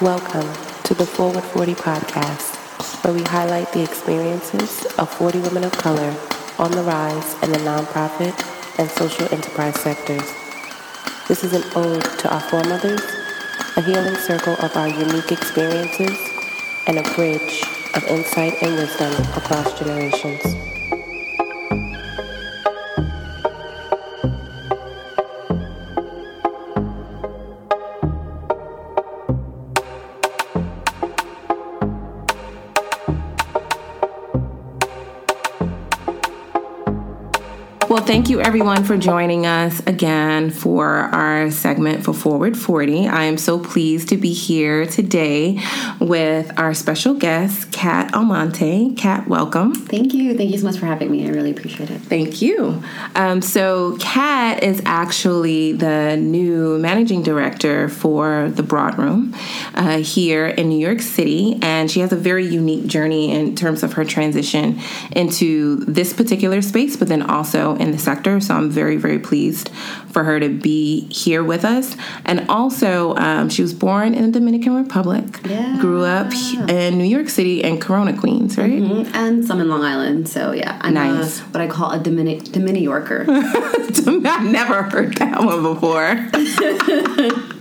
Welcome to the Forward 40 podcast, where we highlight the experiences of 40 women of color on the rise in the nonprofit and social enterprise sectors. This is an ode to our foremothers, a healing circle of our unique experiences, and a bridge of insight and wisdom across generations. You everyone for joining us again for our segment for Forward 40. I am so pleased to be here today with our special guest, Kat Almonte. Kat, welcome. Thank you. Thank you so much for having me. I really appreciate it. Thank you. Um, so, Kat is actually the new managing director for the Broad Room uh, here in New York City, and she has a very unique journey in terms of her transition into this particular space, but then also in the sector. So I'm very, very pleased for her to be here with us. And also, um, she was born in the Dominican Republic, Yeah. grew up in New York City and Corona, Queens, right? Mhm. And some in Long Island. So yeah, I'm Nice. a, what I call a Domini- Domini Yorker. I've never heard that one before.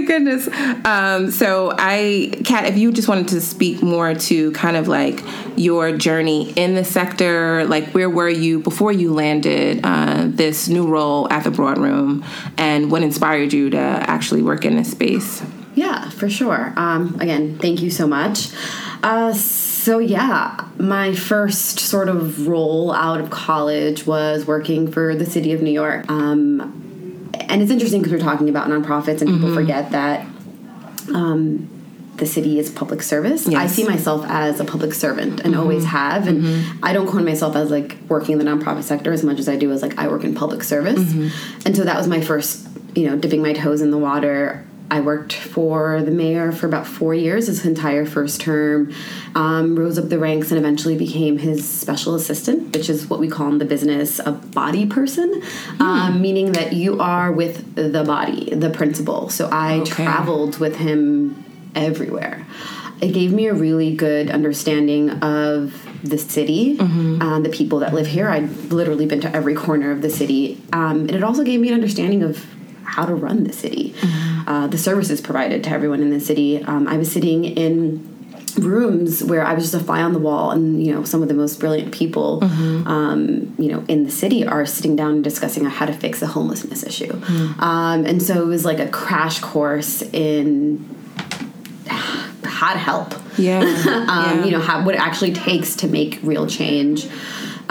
my goodness. Um, so I, Kat, if you just wanted to speak more to kind of like your journey in the sector, like where were you before you landed uh, this new role at the Broad Room, and what inspired you to actually work in this space? yeah, for sure. Um, again, thank you so much. Uh, so yeah, my first sort of role out of college was working for the city of New York. Um, and it's interesting because we're talking about nonprofits and people mm-hmm. forget that um, the city is public service. I see myself as a public servant and mm-hmm. always have. And mm-hmm. I don't coin myself as like working in the nonprofit sector as much as I do as like I work in public service. And so that was my first, you know, dipping my toes in the water. I worked for the mayor for about four years, his entire first term, um, rose up the ranks, and eventually became his special assistant, which is what we call in the business a body person, um, meaning that you are with the body, the principal. So I Okay. traveled with him everywhere. It gave me a really good understanding of the city, uh, the people that live here. I'd literally been to every corner of the city. Um, and it also gave me an understanding of how to run the city, uh, the services provided to everyone in the city. Um, I was sitting in rooms where I was just a fly on the wall, and you know some of the most brilliant people, um, you know, in the city are sitting down and discussing how to fix the homelessness issue. Um, and so it was like a crash course in how to help Yeah. um, you know how what it actually takes to make real change.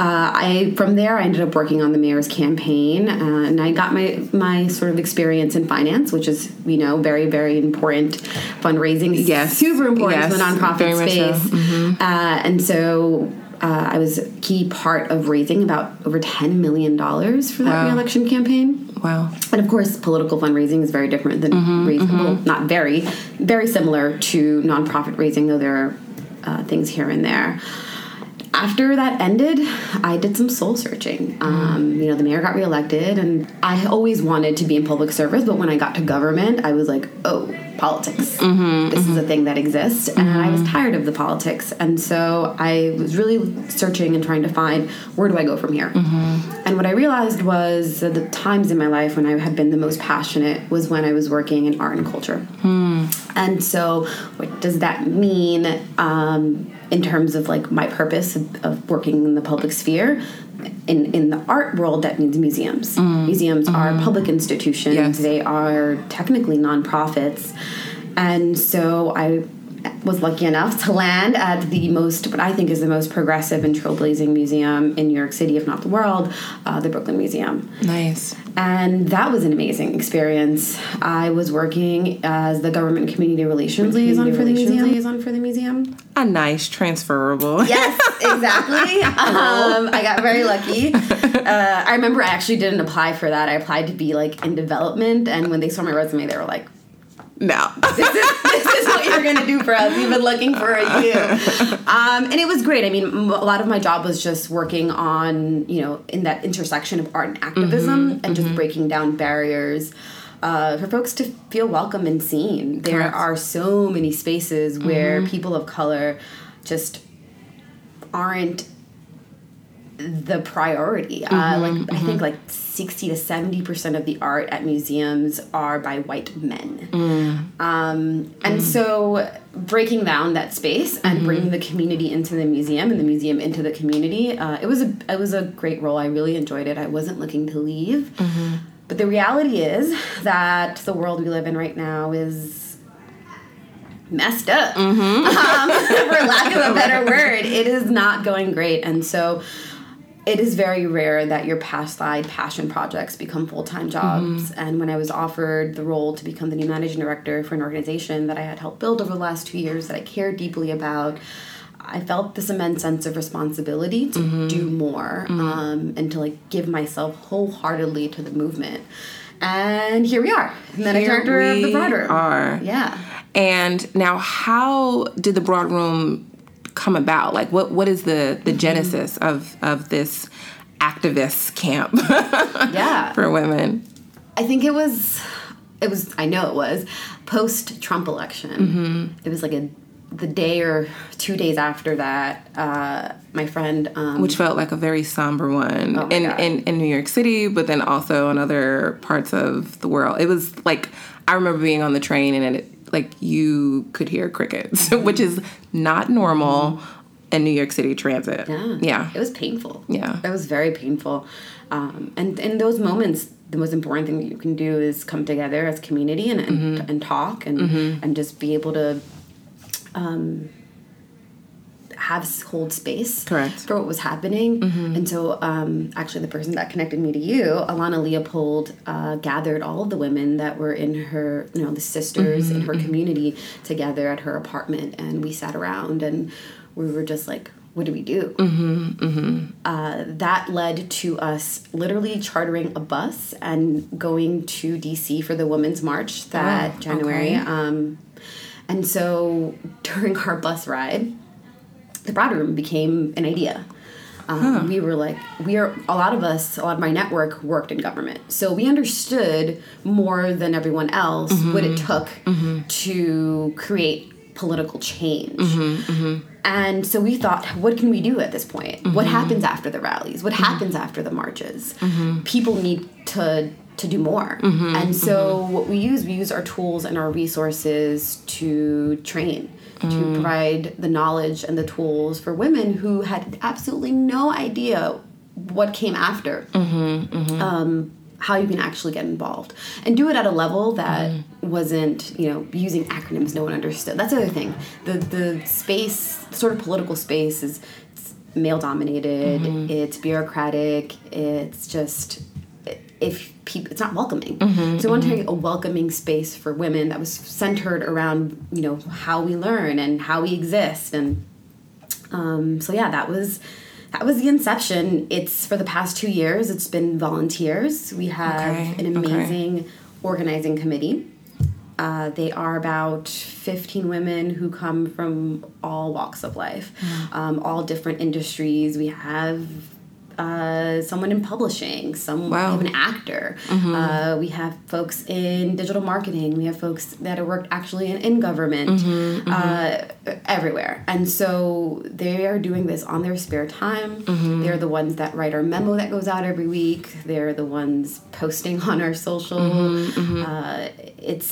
Uh, I from there I ended up working on the mayor's campaign, uh, and I got my my sort of experience in finance, which is you know very very important fundraising. is Yes. super important Yes, to the nonprofit very much so. space. Uh, and so uh, I was a key part of raising about over ten million dollars for that Wow. reelection campaign. Wow. And of course, political fundraising is very different than Mm-hmm, raising. Well, not very, very similar to nonprofit raising, though there are uh, things here and there. After that ended, I did some soul searching. Um, mm. you know, the mayor got reelected, and I always wanted to be in public service, but when I got to government, I was like, oh, politics. Mm-hmm, this is a mm-hmm. thing that exists, and I was mm-hmm. tired of the politics. And so I was really searching and trying to find where do I go from here. And what I realized was that the times in my life when I had been the most passionate was when I was working in art and culture. Hmm. And so, what does that mean um, in terms of like my purpose of, of working in the public sphere? In, in the art world, that means museums. Mm. Museums are mm. public institutions. Yes. They are technically nonprofits. And so I was lucky enough to land at the most, what I think is the most progressive and trailblazing museum in New York City, if not the world, uh, the Brooklyn Museum. Nice. And that was an amazing experience. I was working as the government community relations liaison for the museum. Liaison for the museum. A nice transferable. Yes, exactly. um, I got very lucky. Uh, I remember I actually didn't apply for that. I applied to be like in development, and when they saw my resume, they were like, No. this is, this is what you're gonna do for us. We've been looking for a you. Um, and it was great. I mean, a lot of my job was just working on, you know, in that intersection of art and activism and just breaking down barriers. uh, for folks to feel welcome and seen. There Correct. are so many spaces where people of color just aren't the priority. Uh, like I think like sixty to seventy percent of the art at museums are by white men, um, and so breaking down that space and bringing the community into the museum and the museum into the community, uh, it was a it was a great role. I really enjoyed it. I wasn't looking to leave, but the reality is that the world we live in right now is messed up. Um, for lack of a better word it is not going great. And so it is very rare that your past side passion projects become full-time jobs. Mm-hmm. And when i was offered the role to become the new managing director for an organization that i had helped build over the last two years that i cared deeply about i felt this immense sense of responsibility to mm-hmm. do more mm-hmm. um, and to like give myself wholeheartedly to the movement. And here we are. Managing director of the we broader are. yeah. And now, how did the broad room come about? Like, what what is the the genesis of of this activist camp yeah for women? I think it was, it was. I know it was post Trump election. Mm-hmm. It was like a the day or two days after that. Uh, my friend, um, Which felt like a very somber one Oh in, in in New York City, but then also in other parts of the world. It was like I remember being on the train and it like you could hear crickets, which is not normal in New York City transit. yeah, yeah. it was painful. Yeah. it was very painful. Um, and in those moments, the most important thing that you can do is come together as community and and, Mm-hmm. and talk and and just be able to. Um, have hold space Correct. for what was happening. And so um, actually the person that connected me to you alana leopold uh, gathered all of the women that were in her you know the sisters in her community together at her apartment and we sat around and we were just like what do we do? Uh, that led to us literally chartering a bus and going to dc for the women's march that Oh, january. Okay. um, and so during our bus ride the broad room became an idea. Um, We were like, we are a lot of us, a lot of my network worked in government, so we understood more than everyone else mm-hmm. what it took mm-hmm. to create political change. Mm-hmm. And so we thought, what can we do at this point? What happens after the rallies? What happens after the marches? People need to to do more. and so what we use, we use our tools and our resources to train, to mm. provide the knowledge and the tools for women who had absolutely no idea what came after mm-hmm, mm-hmm. um, how you can actually get involved. And do it at a level that mm-hmm. wasn't you know using acronyms no one understood. That's the other thing. The the space sort of political space is male dominated it's bureaucratic. It's just if people it's not welcoming so i want to create a welcoming space for women that was centered around you know how we learn and how we exist and um, so yeah, that was that was the inception. It's for the past two years. It's been volunteers. We have Okay, an okay. amazing organizing committee. Uh, they are about 15 women who come from all walks of life, Mm. um, all different industries. We have uh, someone in publishing, some Wow. an actor. Mm-hmm. Uh, we have folks in digital marketing. We have folks that have worked actually in, in government, Mm-hmm, Uh, everywhere. And so they are doing this on their spare time. Mm-hmm. They're the ones that write our memo that goes out every week. They're the ones posting on our social. Mm-hmm, Uh, it's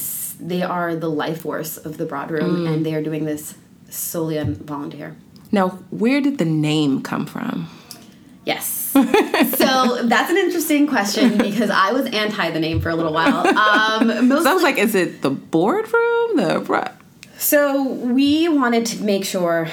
they are the life force of the broad room, Mm. and they are doing this solely on volunteer. Now, where did the name come from? Yes. so that's an interesting question because I was anti the name for a little while. Um, most So I was like, is it the boardroom? The So we wanted to make sure,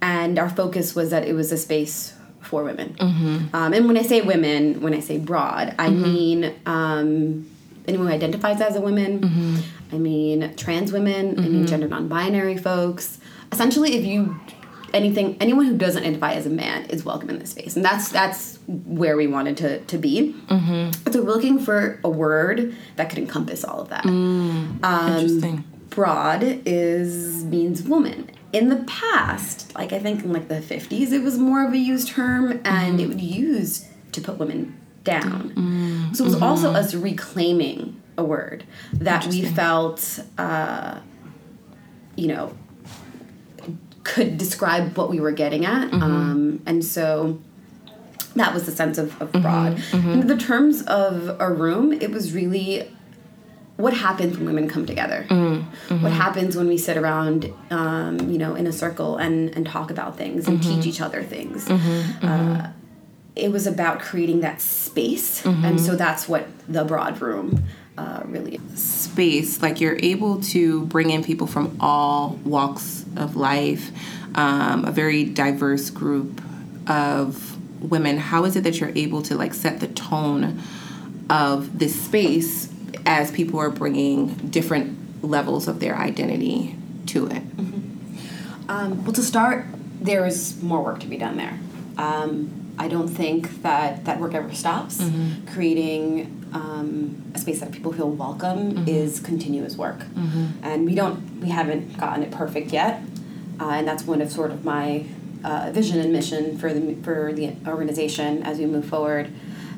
and our focus was that it was a space for women. Um, and when I say women, when I say broad, I mean um, anyone who identifies as a woman. I mean trans women. I mean gender non-binary folks. Essentially, if you anything, anyone who doesn't identify as a man is welcome in this space, and that's that's where we wanted to to be. Mm-hmm. So we're looking for a word that could encompass all of that mm. um, Interesting. broad is means woman. In the past, like I think in like the 50s, it was more of a used term and Mm-hmm. it would use to put women down. Mm. So it was mm-hmm. also us reclaiming a word that we felt, uh, you know, could describe what we were getting at. Mm-hmm. Um, and so that was the sense of, of mm-hmm. broad. Mm-hmm. In the terms of a room, it was really what happens when women come together. What happens when we sit around, um, you know, in a circle and, and talk about things and teach each other things. Uh, it was about creating that space, and so that's what the broad room uh, really space. Like you're able to bring in people from all walks of life um, a very diverse group of women. How is it that you're able to like set the tone of this space as people are bringing different levels of their identity to it? Um, well, to start, there is more work to be done there. Um, I don't think that that work ever stops. Creating um, a space that people feel welcome is continuous work, and we don't, we haven't gotten it perfect yet. Uh, and that's one of sort of my uh, vision and mission for the for the organization as we move forward,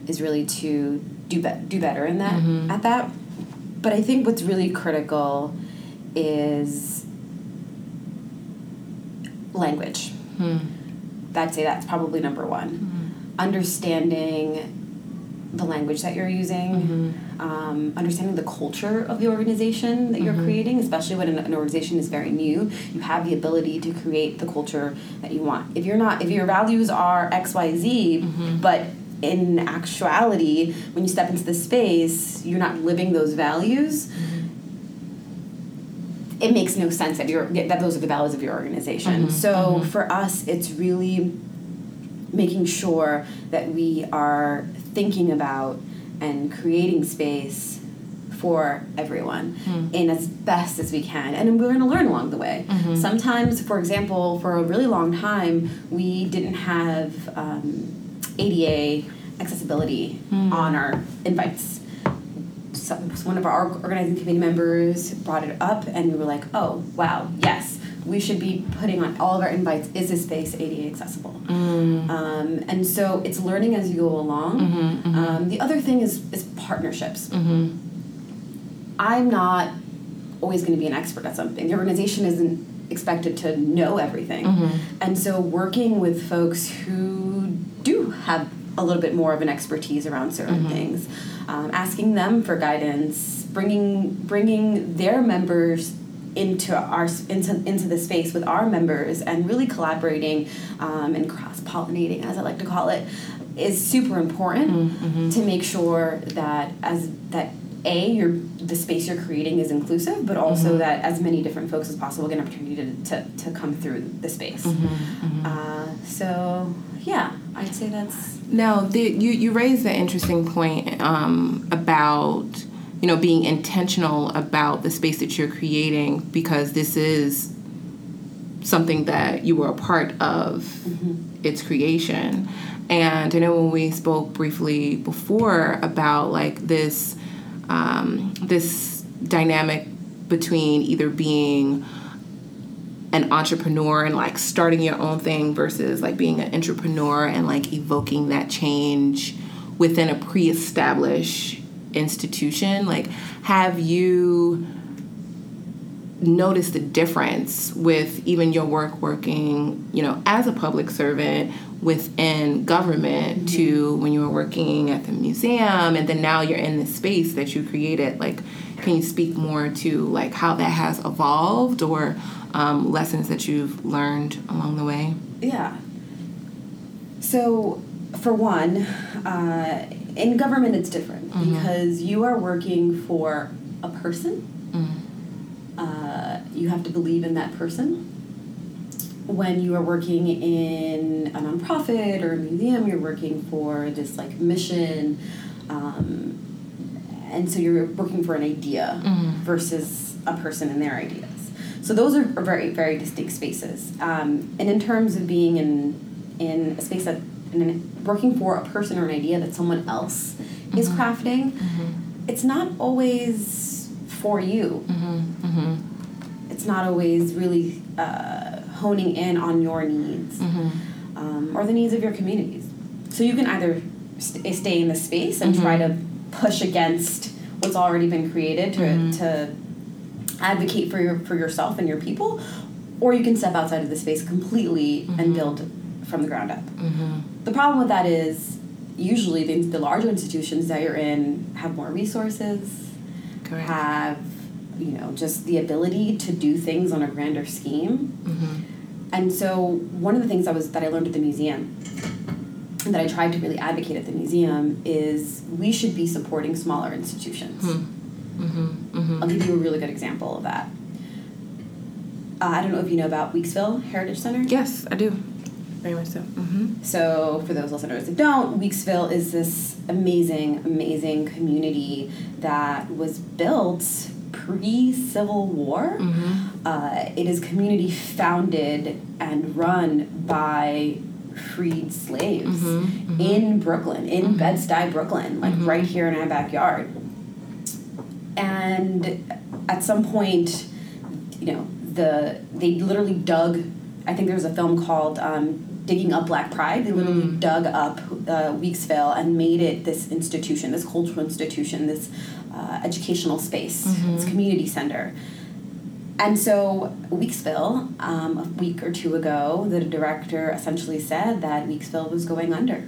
is really to do be- do better in that at that. But I think what's really critical is language. I'd say that's probably number one. Understanding the language that you're using, mm-hmm. um, understanding the culture of the organization that you're mm-hmm. creating, especially when an, an organization is very new. You have the ability to create the culture that you want. If you're not, if your values are X, Y, Z, mm-hmm. but in actuality, when you step into the space, you're not living those values it makes no sense that you're that those are the values of your organization. so for us, it's really making sure that we are thinking about and creating space for everyone hmm. in as best as we can. And we're going to learn along the way. Mm-hmm. Sometimes for example for a really long time we didn't have um, ada accessibility hmm. on our invites. Some, one of our organizing committee members brought it up and we were like oh wow yes we should be putting on all of our invites is this space ada accessible? Um, and so it's learning as you go along. Um, the other thing is, is partnerships. I'm not always going to be an expert at something. The organization isn't expected to know everything. And so working with folks who do have a little bit more of an expertise around certain things um, asking them for guidance bringing bringing their members into our into, into the space with our members and really collaborating um, and cross pollinating as I like to call it is super important to make sure that as that a your the space you're creating is inclusive but also that as many different folks as possible get an opportunity to, to, to come through the space. Uh, so yeah I'd say that's Now, the, you you raised an interesting point um, about you know being intentional about the space that you're creating because this is something that you were a part of its creation. And I know when we spoke briefly before about like this um, this dynamic between either being an entrepreneur and like starting your own thing versus like being an entrepreneur and like evoking that change within a pre-established institution like have you noticed the difference with even your work working you know as a public servant within government to when you were working at the museum and then now you're in this space that you created? Like can you speak more to like how that has evolved or um, lessons that you've learned along the way? Yeah. So, for one, uh, in government it's different because you are working for a person. Uh, you have to believe in that person. When you are working in a nonprofit or a museum, you're working for this like mission, um, and so you're working for an idea versus a person and their ideas. So those are, very very distinct spaces. Um, and in terms of being in in a space that in working for a person or an idea that someone else is mm-hmm. crafting, mm-hmm. it's not always for you. Mm-hmm. It's not always really uh, honing in on your needs um, or the needs of your communities. So you can either st- eh, stay in the space and try to push against what's already been created to, to advocate for your for yourself and your people, or you can step outside of the space completely and build from the ground up. The problem with that is usually the, the larger institutions that you're in have more resources, Correct. have you know just the ability to do things on a grander scheme. Mm-hmm. And so one of the things I was that I learned at the museum and that I tried to really advocate at the museum is we should be supporting smaller institutions. Hmm. Mm-hmm. Mm-hmm. I'll give you a really good example of that. Uh, I don't know if you know about Weeksville Heritage Center. Yes, I do. Very much so. Mm-hmm. So, for those listeners that don't, Weeksville is this amazing, amazing community that was built pre Civil War. Uh, it is community founded and run by freed slaves in Brooklyn, in Bed-Stuy, Brooklyn, like right here in our backyard. And at some point, you know, the they literally dug. I think there was a film called um, "Digging Up Black Pride." They literally dug up uh, Weeksville and made it this institution, this cultural institution, this uh, educational space, this community center. And so Weeksville, um, a week or two ago, the director essentially said that Weeksville was going under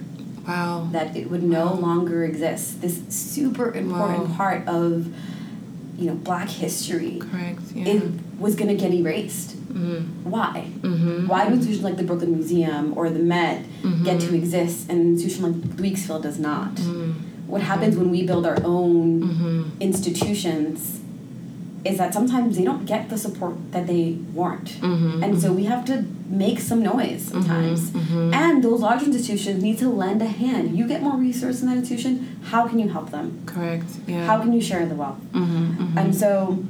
Wow. that it would no longer exist. This super important Wow. part of, you know, Black history, Correct. Yeah. it was going to get erased. Mm-hmm. Why? Mm-hmm. Why do institutions like the Brooklyn Museum or the Met mm-hmm. get to exist and an institution like Weeksville does not? What happens when we build our own institutions is that sometimes they don't get the support that they want. And so we have to make some noise sometimes. And those large institutions need to lend a hand. You get more resources in that institution, how can you help them? Correct. Yeah. How can you share the wealth? And so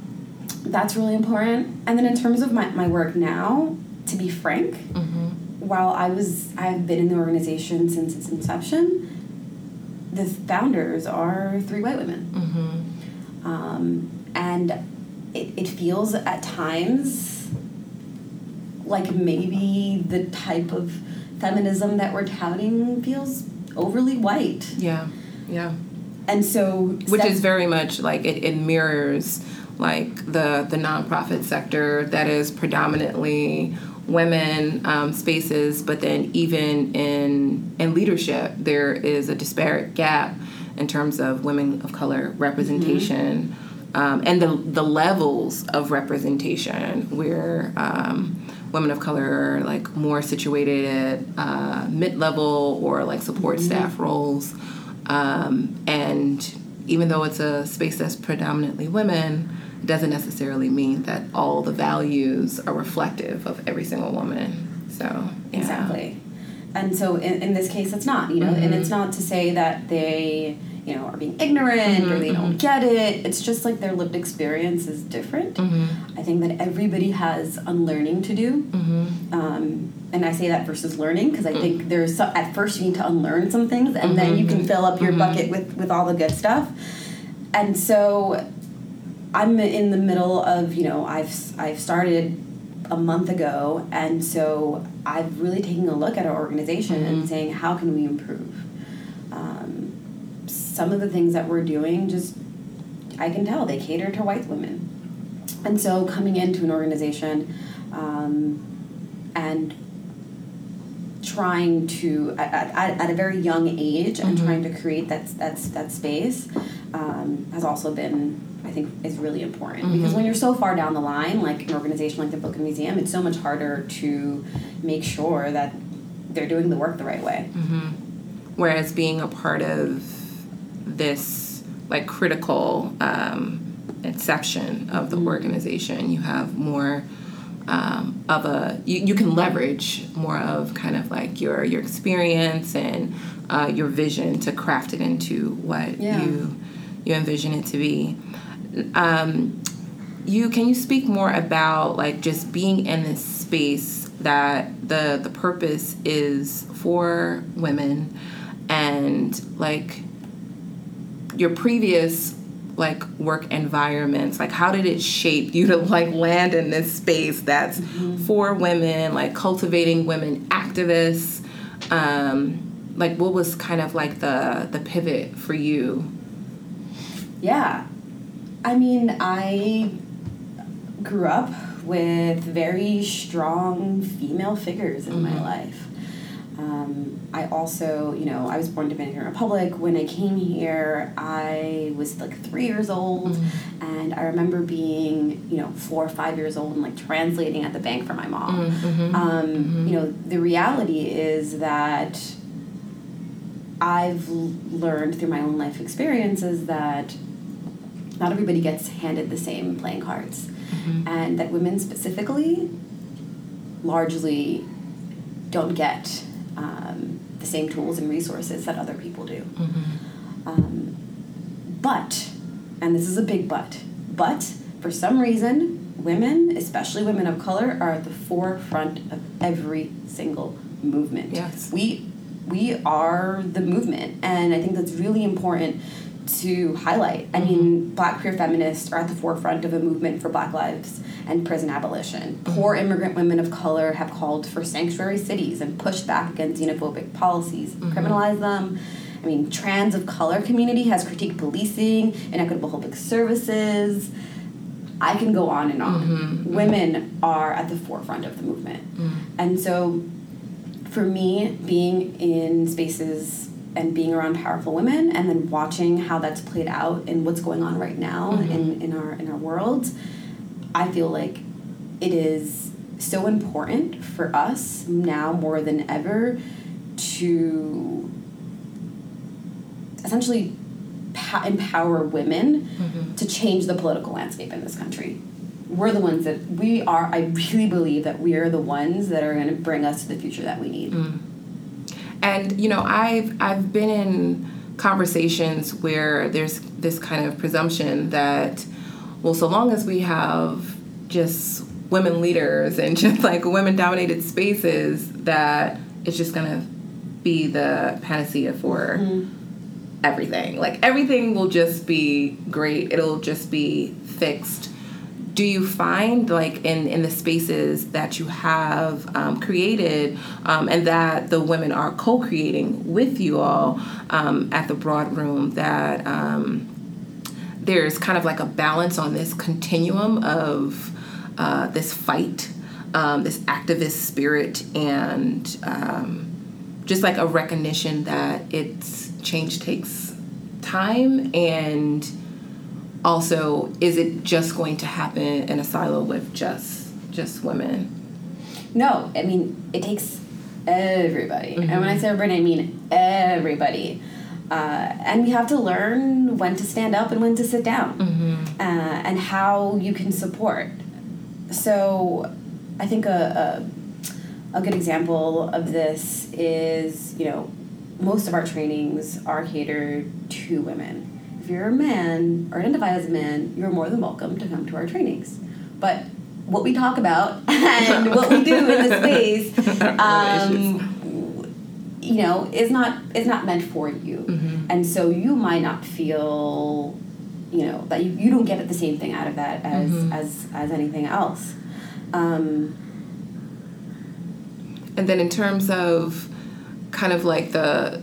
that's really important. And then in terms of my, my work now, to be frank, while I was I've been in the organization since its inception, the founders are three white women. Um, and it, it feels at times like maybe the type of feminism that we're touting feels overly white. yeah. Yeah. And so which is very much like it, it mirrors like the the nonprofit sector that is predominantly women um, spaces but then even in in leadership there is a disparate gap in terms of women of color representation. Um, and the the levels of representation where um, women of color are like more situated at uh, mid-level or like support staff roles. Um, and even though it's a space that's predominantly women, doesn't necessarily mean that all the values are reflective of every single woman. So yeah. Exactly. And so in, in this case, it's not, you know, and it's mm-hmm. not to say that they, you know, are being ignorant or they mm-hmm. don't get it. It's just like their lived experience is different. Mm-hmm. I think that everybody has unlearning to do. Um, and I say that versus learning because I mm. think there's so, at first you need to unlearn some things and then you can fill up your bucket with, with all the good stuff. And so I'm in the middle of, you know, I've, I've started a month ago and so I've really taken a look at our organization and saying how can we improve. Um, some of the things that we're doing just I can tell they cater to white women. And so coming into an organization um, and trying to at, at, at a very young age and trying to create that that's that space um, has also been I think is really important because when you're so far down the line like an organization like the Brooklyn Museum it's so much harder to make sure that they're doing the work the right way. Whereas being a part of this like critical um, inception of the organization, you have more um, of a you, you can leverage more of kind of like your your experience and uh, your vision to craft it into what Yeah. you you envision it to be. Um, you can you speak more about like just being in this space that the the purpose is for women? And like your previous like work environments like how did it shape you to like land in this space that's for women like cultivating women activists? Um like what was kind of like the the pivot for you Yeah. I mean, I grew up with very strong female figures in my mm-hmm. life. Um, I also, you know, I was born to in Dominican Republic. When I came here, I was like three years old, mm-hmm. and I remember being, you know, four or five years old and like translating at the bank for my mom. Mm-hmm. Um, You know, the reality is that I've learned through my own life experiences that not everybody gets handed the same playing cards, and that women specifically largely don't get um, the same tools and resources that other people do. Um, but, and this is a big but, but for some reason, women, especially women of color, are at the forefront of every single movement. Yes. We we are the movement, and I think that's really important to highlight. I mean, mm-hmm. black queer feminists are at the forefront of a movement for black lives and prison abolition. Mm-hmm. Poor immigrant women of color have called for sanctuary cities and pushed back against xenophobic policies, mm-hmm. criminalize them. I mean, trans of color community has critiqued policing, inequitable public services. I can go on and on. Women are at the forefront of the movement. And so for me, being in spaces and being around powerful women and then watching how that's played out and what's going on right now mm-hmm. in, in our in our world, I feel like it is so important for us now more than ever to essentially pa- empower women mm-hmm. to change the political landscape in this country. We're the ones that we are. I really believe that we are the ones that are going to bring us to the future that we need. Mm. And you know, I've I've been in conversations where there's this kind of presumption that, well, so long as we have just women leaders and just like women dominated spaces, that it's just gonna be the panacea for mm-hmm. everything. Like everything will just be great. It'll just be fixed. Do you find like in in the spaces that you have um, created um, and that the women are co-creating with you all um, at the Broad Room that um, there's kind of like a balance on this continuum of uh, this fight, um, this activist spirit, and um, just like a recognition that it's change takes time and also is it just going to happen in a silo with just just women No, I mean it takes everybody, and when I say everybody, I mean everybody. Uh, and we have to learn when to stand up and when to sit down, uh, and how you can support. So, I think a, a a good example of this is you know most of our trainings are catered to women. If you're a man or identify as a man, you're more than welcome to come to our trainings. But what we talk about and what we do in the space, um, you know, is not is not meant for you, and so you might not feel, you know, that you, you don't get the same thing out of that as as as anything else. Um, and then in terms of kind of like the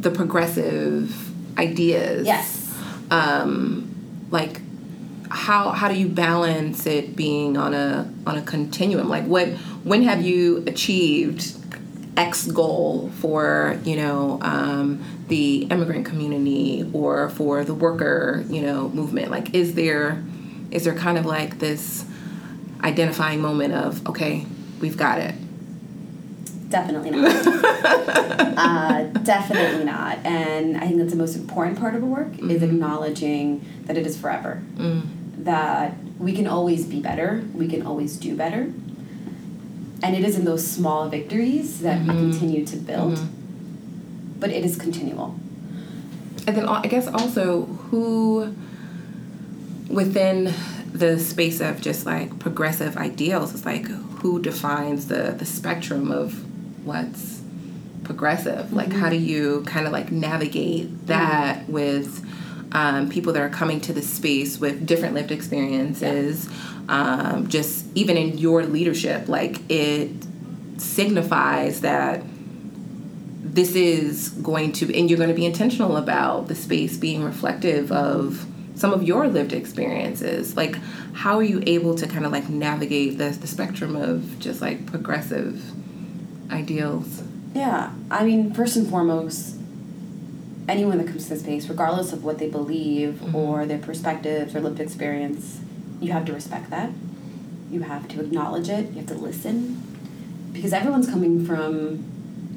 the progressive ideas. Yes. um, like how how do you balance it being on a on a continuum? Like what when have you achieved x goal for you know um, the immigrant community or for the worker you know movement? Like is there is there kind of like this identifying moment of okay we've got it Definitely not. uh, definitely not. And I think that's the most important part of a work is mm-hmm. acknowledging that it is forever. Mm. That we can always be better. We can always do better. And it is in those small victories that we mm-hmm. continue to build. Mm-hmm. But it is continual. And then I guess also who within the space of just like progressive ideals is like who defines the the spectrum of what's progressive? Like how do you kind of like navigate that with um, people that are coming to the space with different lived experiences? Um, just even in your leadership like it signifies that this is going to and you're going to be intentional about the space being reflective of some of your lived experiences. Like, how are you able to kind of like navigate the, the spectrum of just like progressive ideals? Yeah, I mean, first and foremost, anyone that comes to the space, regardless of what they believe Mm-hmm. or their perspectives or lived experience, you have to respect that. You have to acknowledge it. You have to listen, because everyone's coming from,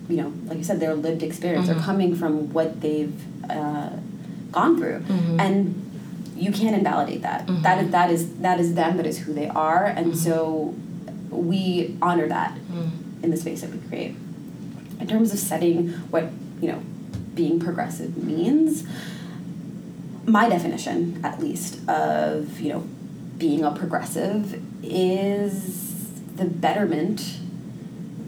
you know, like you said, their lived experience. Mm-hmm. They're coming from what they've uh, gone through, Mm-hmm. and you can't invalidate that. That is that is that is them. That is who they are, Mm-hmm. and so we honor that in the space that we create. In terms of setting what you know being progressive means my definition at least of you know being a progressive is the betterment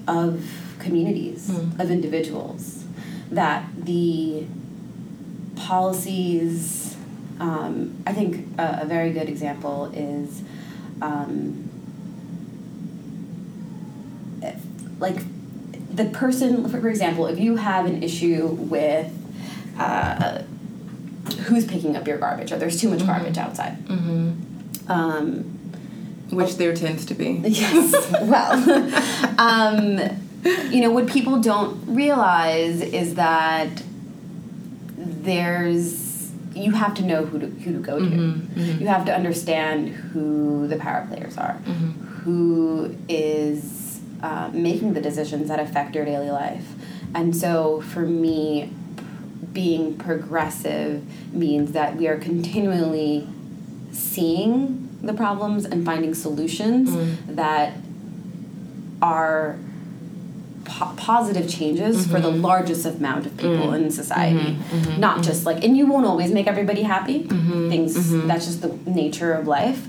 of communities of individuals that the policies um, i think a, a very good example is um, if- like the person for example if you have an issue with uh, who's picking up your garbage or there's too much garbage outside. Um, Which there tends to be. yes well um, you know what people don't realize is that there's you have to know who to who to go to. You have to understand who the power players are who is uh, making the decisions that affect your daily life. And so for me being progressive means that we are continually seeing the problems and finding solutions mm. that are po- positive changes for the mm-hmm. largest amount of people mm. in society. Mm-hmm. Mm-hmm. Not just like and you won't always make everybody happy. Things that's just the nature of life.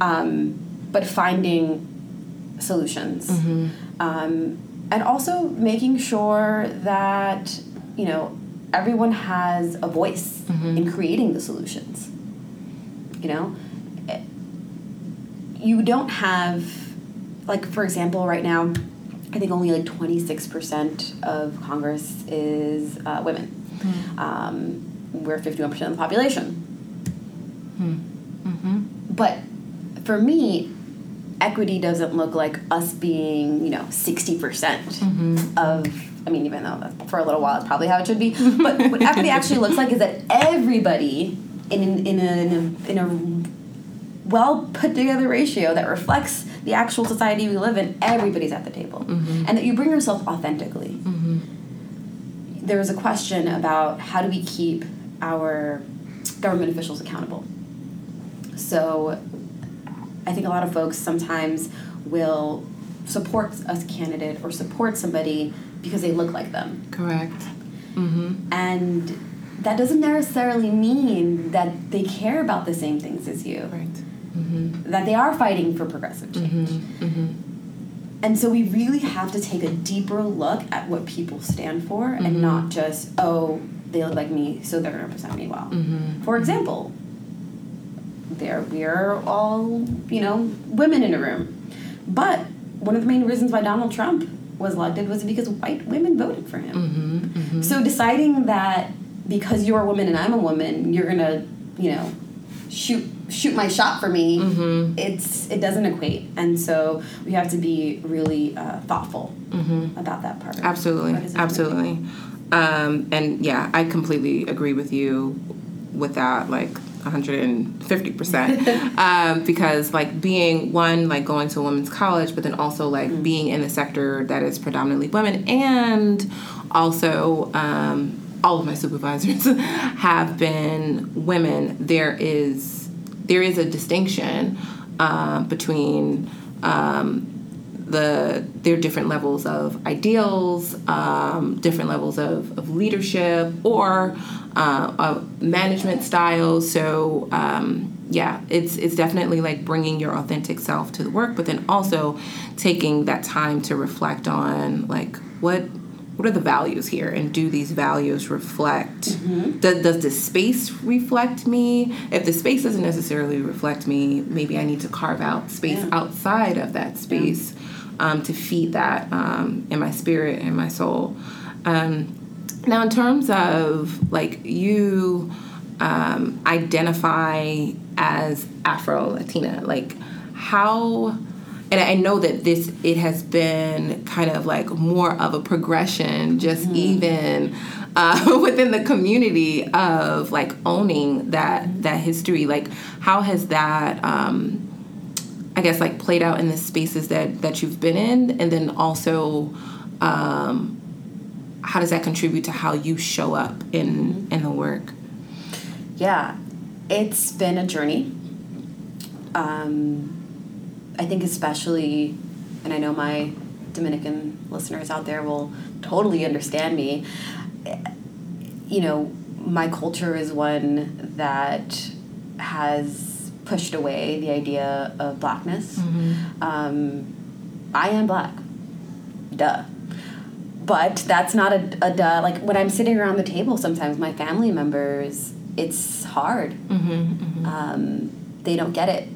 Um, but finding solutions. Um, and also making sure that you know everyone has a voice in creating the solutions you know? Eh, you don't have like for example right now i think only like 26% of congress is uh, women. Um, we're 51% of the population. But for me equity doesn't look like us being you know 60% mm-hmm. of i mean even though for a little while it's probably how it should be. But what equity actually looks like is that everybody in, in, a, in, a, in a well put together ratio that reflects the actual society we live in everybody's at the table. Mm-hmm. And that you bring yourself authentically. Mm-hmm. There was a question about how do we keep our government officials accountable? So I think a lot of folks sometimes will support a candidate or support somebody because they look like them. Correct. Mm-hmm. And that doesn't necessarily mean that they care about the same things as you, Right. Mm-hmm. that they are fighting for progressive change. Mm-hmm. And so we really have to take a deeper look at what people stand for and not just, oh, they look like me, so they're going to represent me well. For example, there we're all you know women in a room. But one of the main reasons why donald trump was elected was because white women voted for him. So deciding that because you're a woman and i'm a woman you're gonna you know shoot shoot my shot for me it's it doesn't equate. And so we have to be really uh, thoughtful about that part. Absolutely, absolutely. Um, and yeah, I completely agree with you with that, like 150%. um, because, like, being one, like going to a women's college, but then also, like, being in the sector that is predominantly women, and also, um, all of my supervisors have been women. There is there is a distinction uh, between um, the there are different levels of ideals, um, different levels of, of leadership or uh, of management style. So um, yeah, it's it's definitely like bringing your authentic self to the work, but then also taking that time to reflect on like what what are the values here? And do these values reflect does, does the space reflect me? If the space doesn't necessarily reflect me maybe i need to carve out space Yeah. outside of that space um, to feed that um, in my spirit and my soul. Um, now in terms of like you um, identify as Afro Latina? Like, how? And I know that this it has been kind of like more of a progression, just mm-hmm. even uh, within the community of like owning that that history. Like, how has that? Um, I guess like played out in the spaces that that you've been in, and then also um, how does that contribute to how you show up in mm-hmm. in the work? Yeah, it's been a journey. Um, I think especially, and I know my Dominican listeners out there will totally understand me. You know, my culture is one that has pushed away the idea of blackness. Mm-hmm. Um, I am black. Duh but that's not a, a duh. Like when I'm sitting around the table, sometimes my family members, it's hard. Mm-hmm, mm-hmm. Um, they don't get it.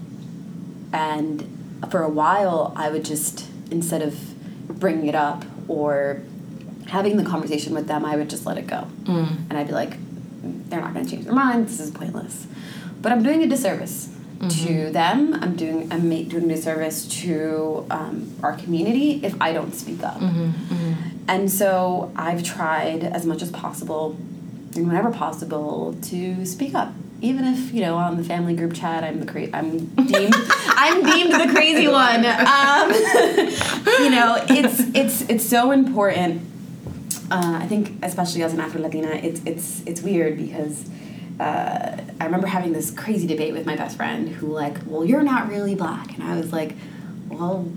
And for a while, I would just, instead of bringing it up or having the conversation with them, I would just let it go. Mm. And I'd be like, they're not going to change their mind. This is pointless. But I'm doing a disservice mm-hmm. to them. I'm doing I'm doing a disservice to um, our community if I don't speak up. Mm-hmm. mm-hmm. And so I've tried as much as possible and whenever possible to speak up. Even if you know on the family group chat, I'm the cra- I'm deemed I'm deemed the crazy one. Um, you know, it's it's it's so important. Uh, I think, especially as an Afro Latina, it's it's it's weird because uh, I remember having this crazy debate with my best friend who like, well, you're not really black, and I was like, well,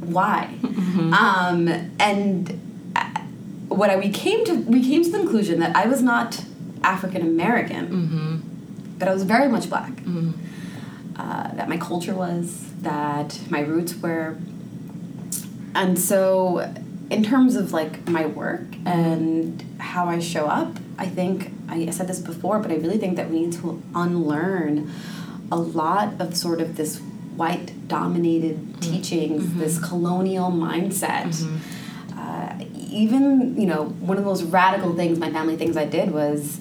why? Mm-hmm. Um, and uh, what I, we came to we came to the conclusion that I was not African American, mm-hmm. but I was very much black. Mm-hmm. Uh, that my culture was, that my roots were, and so in terms of like my work and how I show up, I think I said this before, but I really think that we need to unlearn a lot of sort of this white dominated mm-hmm. teachings, mm-hmm. this colonial mindset. Mm-hmm. Uh, even, you know, one of the most radical things my family thinks I did was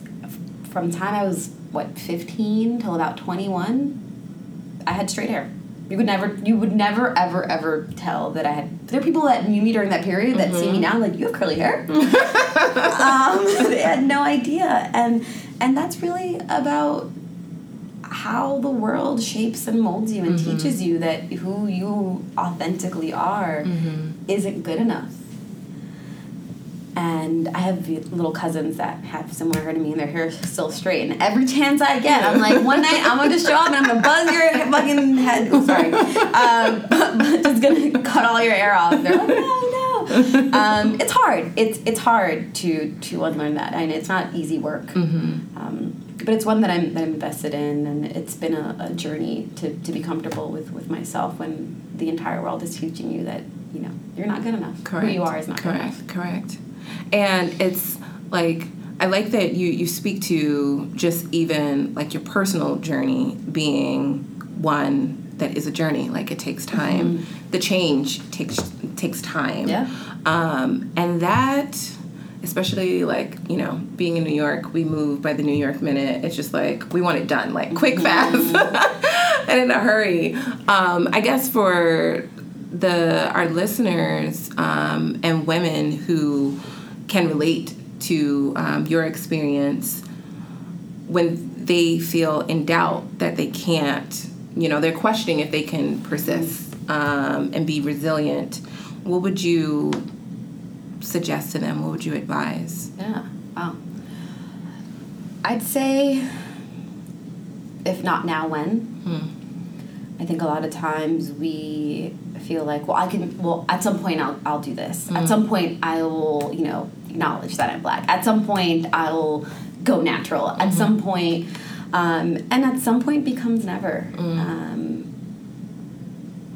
from time I was, what, 15 till about 21, I had straight hair. You would never, you would never, ever, ever tell that I had. There are people that knew me during that period that see me mm-hmm. now like you have curly hair. um, they had no idea, and and that's really about how the world shapes and molds you and mm-hmm. teaches you that who you authentically are mm-hmm. isn't good enough. And I have little cousins that have similar hair to me and their hair is still straight. And every chance I get, I'm like, one night I'm gonna just show up and I'm gonna buzz your fucking head. Oh, sorry. Um, but, but just gonna cut all your hair off. They're like, no, no. Um, it's hard. It's it's hard to to unlearn that, and it's not easy work. Mm-hmm. Um, but it's one that I'm that I'm invested in, and it's been a, a journey to, to be comfortable with with myself when the entire world is teaching you that you know you're not good enough. Correct. Who you are is not correct. good enough. Correct. And it's like I like that you you speak to just even like your personal journey being one that is a journey. Like it takes time. Mm-hmm. The change takes takes time. Yeah. Um, and that especially like you know being in new york we move by the new york minute. It's just like we want it done like quick fast and in a hurry. Um, i guess for the our listeners um, and women who can relate to um, your experience when they feel in doubt that they can't you know they're questioning if they can persist um, and be resilient what would you suggest to them? What would you advise? Yeah. Wow. I'd say, if not now, when? Hmm. I think a lot of times we feel like, well, I can, well, at some point I'll, I'll do this. Mm. At some point I will, you know, acknowledge that I'm black. At some point I'll go natural. At mm-hmm. some point, um, and at some point becomes never. Mm. Um,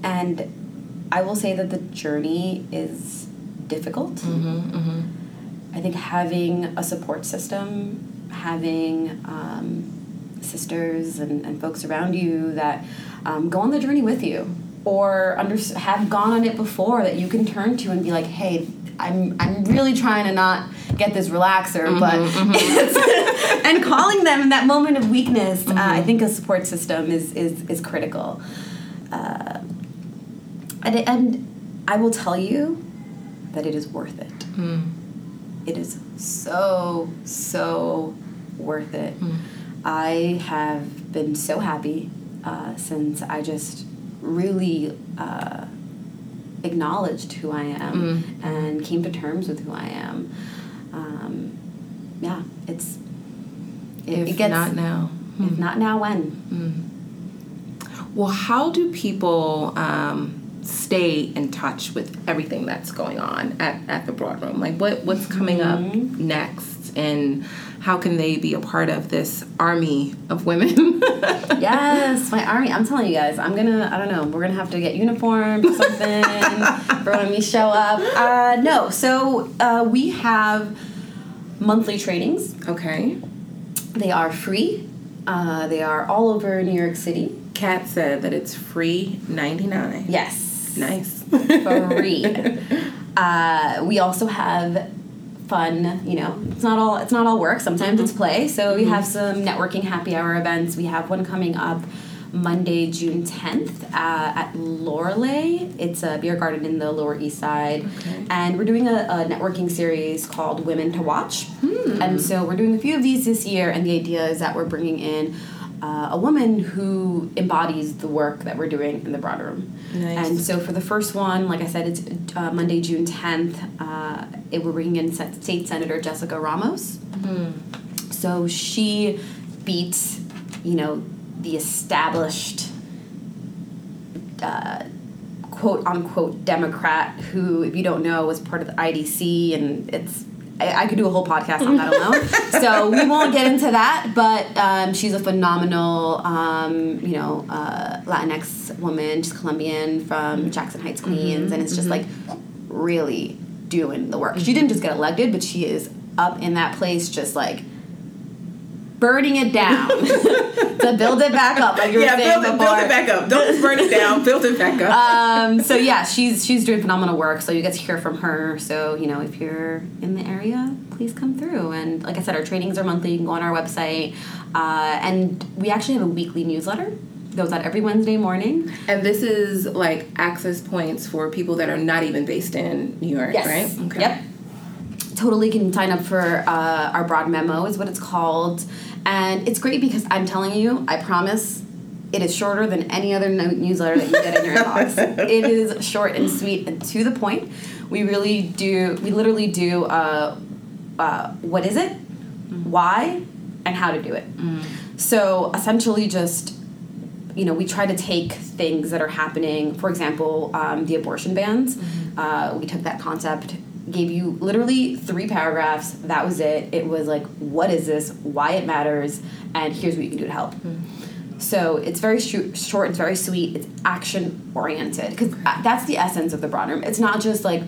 and I will say that the journey is difficult. Mm-hmm, mm-hmm. I think having a support system, having um, sisters and, and folks around you that um, go on the journey with you or under, have gone on it before that you can turn to and be like, hey, I'm, I'm really trying to not get this relaxer, but and calling them in that moment of weakness, uh, I think a support system is is is critical. Uh, and, and I will tell you that it is worth it. It is so so worth it. I have been so happy uh, since I just really uh, acknowledged who I am and came to terms with who I am. Um, yeah, it's it, If it gets not now. if not now when Well, how do people um, stay in touch with everything that's going on at, at the Broadroom? Like, what what's coming up next, and how can they be a part of this army of women? yes, my army. I'm telling you guys, I'm gonna. I don't know. We're gonna have to get uniforms or something for when we show up. Uh, no, so uh, we have monthly trainings. okay. They are free. Uh, they are all over New York City. Kat said that it's free ninety nine. Yes, Nice. free. uh, we also have fun. You know, it's not all it's not all work. Sometimes it's play. So we have some networking happy hour events. We have one coming up Monday, June tenth uh, at Lorelei. It's a beer garden in the Lower East Side, Okay. and we're doing a, a networking series called Women to Watch. And so we're doing a few of these this year. And the idea is that we're bringing in. Uh, a woman who embodies the work that we're doing in the broad room. Nice. And so for the first one, like I said, it's uh, Monday, June 10th. Uh, it, we're bringing in State Senator Jessica Ramos. So she beats, you know, the established uh, quote unquote Democrat who, if you don't know, was part of the IDC and it's. I I could do a whole podcast on that alone, so we won't get into that. But um, she's a phenomenal, um, you know, uh, Latinx woman. She's Colombian from Jackson Heights, Queens, and it's just like really doing the work. She didn't just get elected, but she is up in that place, just like burning it down to build it back up, like you were saying build it, before. Build it back up. Don't burn it down. Build it back up. Um, so yeah, she's she's doing phenomenal work. So you get to hear from her. So you know, if you're in the area, please come through. And like I said, our trainings are monthly. You can go on our website, uh, and we actually have a weekly newsletter. Goes out every Wednesday morning. and this is like access points for people that are not even based in New York, Yes. right? Yep. Totally can sign up for uh, our broad memo is what it's called, and it's great because I'm telling you, I promise. It is shorter than any other no- newsletter that you get in your inbox. It is short and sweet and to the point. We really do. We literally do. Uh, uh, what is it? Why? And how to do it. So essentially, just you know, we try to take things that are happening. For example, um, the abortion bans. Uh, we took that concept, gave you literally three paragraphs. That was it. It was like, what is this? Why it matters? And here's what you can do to help. Hmm. So it's very sh- short. It's very sweet. It's action oriented because uh, that's the essence of the broad room. It's not just like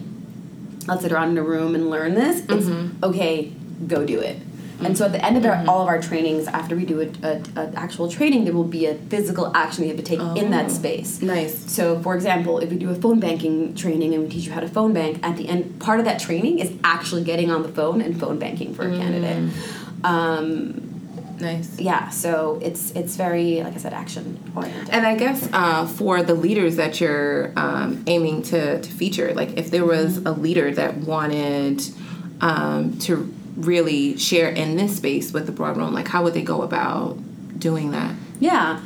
let's sit around in a room and learn this. It's mm-hmm. okay, go do it. And so at the end of our, all of our trainings, after we do a, a, a actual training, there will be a physical action you have to take in that space. Nice. So, for example, if we do a phone banking training and we teach you how to phone bank, at the end, part of that training is actually getting on the phone and phone banking for a candidate. Um, Nice. yeah, so it's it's very, like I said, action oriented. And I guess uh, for the leaders that you're um, aiming to, to feature, like if there was a leader that wanted um, to really share in this space with the broad room, like how would they go about doing that? Yeah.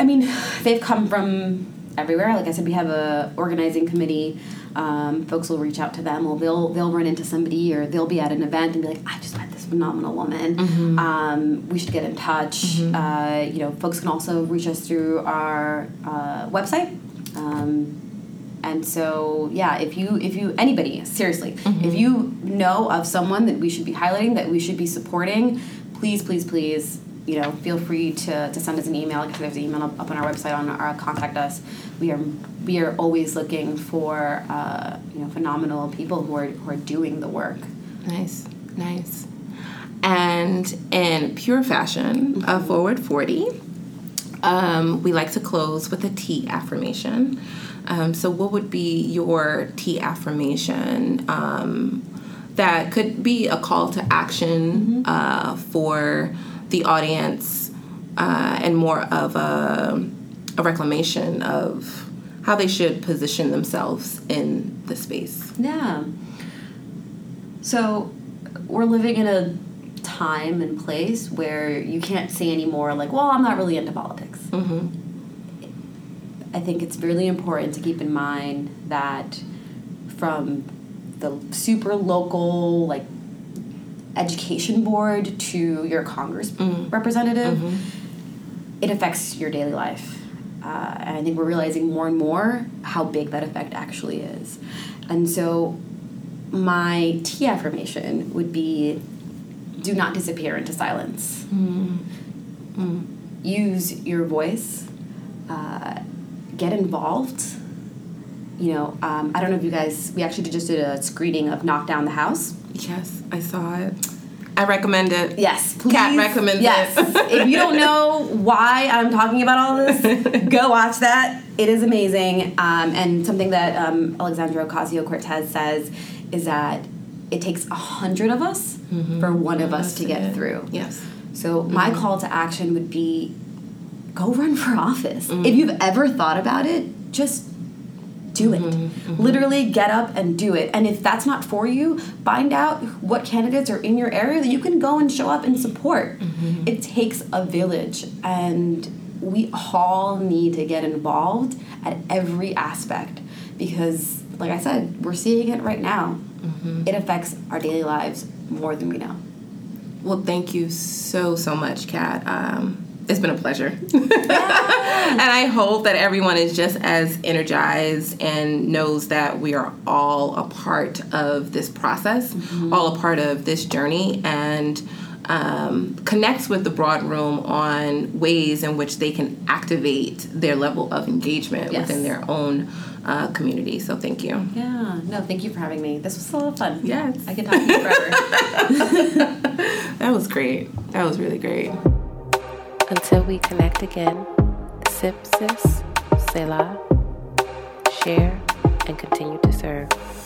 I mean, they've come from everywhere. Like I said, we have a organizing committee. Um, folks will reach out to them, or they'll they'll run into somebody, or they'll be at an event and be like, "I just met this phenomenal woman. Um, we should get in touch." Uh, you know, folks can also reach us through our uh, website. Um, and so, yeah, if you if you anybody seriously, if you know of someone that we should be highlighting, that we should be supporting, please, please, please, you know, feel free to, to send us an email. Like there's an email up, up on our website on our contact us. We are we are always looking for uh, you know phenomenal people who are who are doing the work. Nice, nice. And in pure fashion, a forward 40, um, we like to close with a T affirmation. Um, so, what would be your T affirmation um, that could be a call to action uh, for the audience uh, and more of a, a reclamation of how they should position themselves in the space. Yeah. So we're living in a time and place where you can't say anymore like, well, I'm not really into politics. I think it's really important to keep in mind that from the super local like education board to your Congress representative, it affects your daily life. Uh, and I think we're realizing more and more how big that effect actually is. And so, my T affirmation would be do not disappear into silence. Use your voice, uh, get involved. You know, um, I don't know if you guys, we actually just did a screening of Knock Down the House. Yes, I saw it. I recommend it. Yes, please. Kat recommends yes. it. if you don't know why I'm talking about all this, go watch that. It is amazing. Um, and something that um, Alexandria Ocasio Cortez says is that it takes a hundred of us for one of us to get through. Yes. So my call to action would be go run for office. If mm-hmm. you've ever thought about it, just do it. Mm-hmm. Mm-hmm. Literally get up and do it. And if that's not for you, find out what candidates are in your area that you can go and show up and support. It takes a village and we all need to get involved at every aspect because like I said, we're seeing it right now. It affects our daily lives more than we know. Well, thank you so, so much, Kat. Um, it's been a pleasure. and I hope that everyone is just as energized and knows that we are all a part of this process, all a part of this journey, and um, connects with the broad room on ways in which they can activate their level of engagement Yes. within their own uh, community. So, thank you. Yeah, no, thank you for having me. This was a lot of fun. Yes. I can talk to you forever. That was great. That was really great. Until we connect again, sip, sis, Selah, share, and continue to serve.